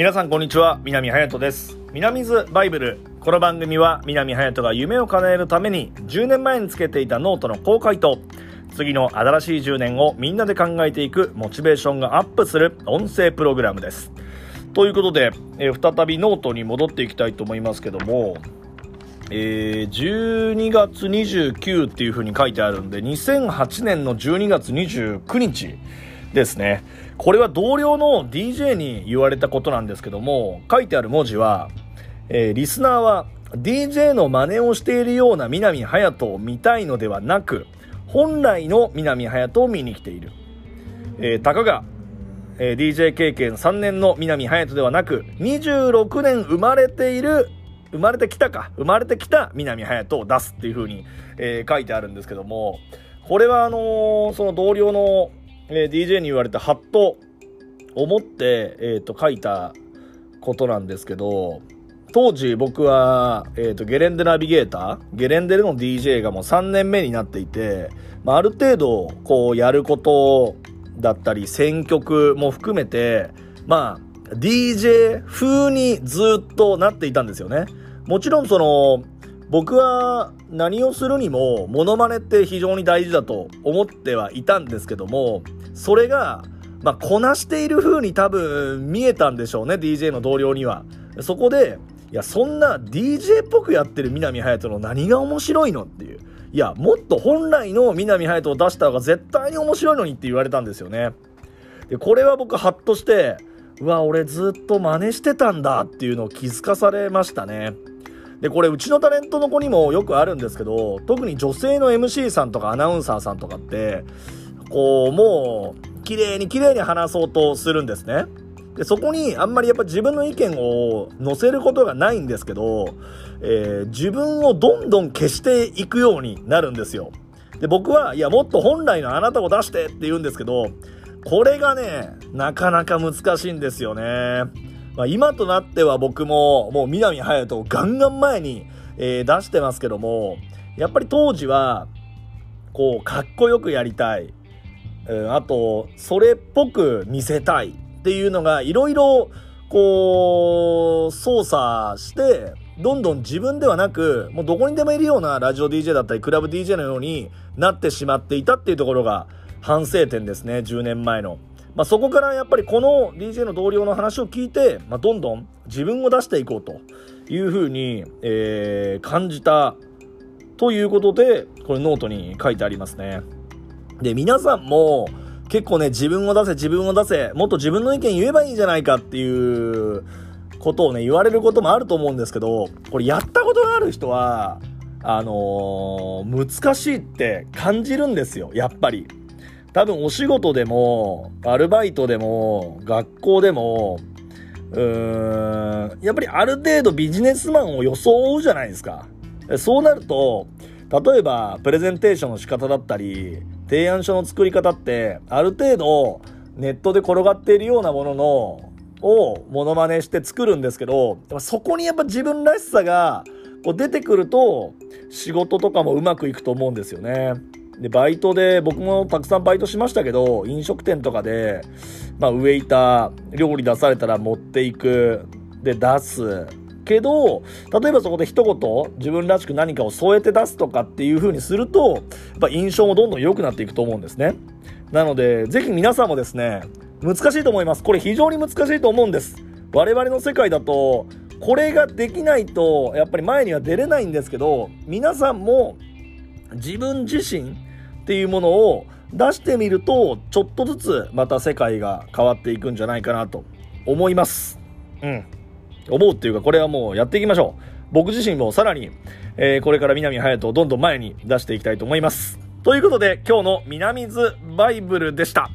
皆さんこんにちは南隼人です。南ズバイブル。この番組は南隼人が夢を叶えるために10年前につけていたノートの公開と次の新しい10年をみんなで考えていくモチベーションがアップする音声プログラムです。ということで、えー、再びノートに戻っていきたいと思いますけどもえー、12月29っていう風に書いてあるんで、2008年の12月29日ですね。これは同僚の DJ に言われたことなんですけども、書いてある文字は、えー、リスナーは DJ の真似をしているような南隼人を見たいのではなく、本来の南隼人を見に来ている。えー、たかが、えー、DJ 経験3年の南隼人ではなく、26年生まれている生まれてきたか、生まれてきた南隼人を出すっていう風に、えー、書いてあるんですけども、これはあのー、その同僚の、えー、DJ に言われたハッと思って、えっ、と、書いたことなんですけど、当時僕は、えっ、と、ゲレンデナビゲーターゲレンデでの DJ がもう3年目になっていて、まあ、ある程度、こう、やることだったり、選曲も含めて、まあ、DJ 風にずっとなっていたんですよね。もちろんその、僕は何をするにも、モノマネって非常に大事だと思ってはいたんですけども、それが、まあ、こなしている風に多分見えたんでしょうね、DJ の同僚には。そこで、いや、そんな DJ っぽくやってる南隼人の何が面白いのっていう。いや、もっと本来の南隼人を出した方が絶対に面白いのにって言われたんですよね。で、これは僕ハッとして、うわ、俺ずっと真似してたんだっていうのを気づかされましたね。で、これうちのタレントの子にもよくあるんですけど、特に女性の MC さんとかアナウンサーさんとかって、こう、もう、綺麗に綺麗に話そうとするんですね。で、そこにあんまりやっぱ自分の意見を載せることがないんですけど、えー、自分をどんどん消していくようになるんですよ。で、僕は、いや、もっと本来のあなたを出してって言うんですけど、これがね、なかなか難しいんですよね。まあ、今となっては僕も、もう南隼人をガンガン前に、えー、出してますけども、やっぱり当時は、こう、かっこよくやりたい。うん、あと、それっぽく見せたいっていうのが、いろいろ、こう、操作して、どんどん自分ではなく、もうどこにでもいるようなラジオ DJ だったり、クラブ DJ のようになってしまっていたっていうところが、反省点ですね、10年前の。まあ、そこからやっぱりこの DJ の同僚の話を聞いて、まあ、どんどん自分を出していこうというふうに、えー、感じたということで、これノートに書いてありますね。で、皆さんも結構ね、自分を出せ、自分を出せ、もっと自分の意見言えばいいんじゃないかっていうことをね、言われることもあると思うんですけど、これやったことがある人は、あのー、難しいって感じるんですよ、やっぱり。多分お仕事でも、アルバイトでも、学校でも、うーん、やっぱりある程度ビジネスマンを装うじゃないですか。そうなると、例えば、プレゼンテーションの仕方だったり、提案書の作り方って、ある程度、ネットで転がっているようなものの、をモノマネして作るんですけど、そこにやっぱ自分らしさがこう出てくると、仕事とかもうまくいくと思うんですよね。で、バイトで、僕もたくさんバイトしましたけど、飲食店とかで、まあ、ウェイター、料理出されたら持っていく、で、出す。けど、例えばそこで一言、自分らしく何かを添えて出すとかっていう風にすると、やっぱ印象もどんどん良くなっていくと思うんですね。なので、ぜひ皆さんもですね、難しいと思います。これ非常に難しいと思うんです。我々の世界だと、これができないと、やっぱり前には出れないんですけど、皆さんも自分自身、っていうものを出してみると、ちょっとずつまた世界が変わっていくんじゃないかなと思います。うん。思うっていうか、これはもうやっていきましょう。僕自身もさらに、えー、これから南隼人をどんどん前に出していきたいと思います。ということで、今日の南ズバイブルでした。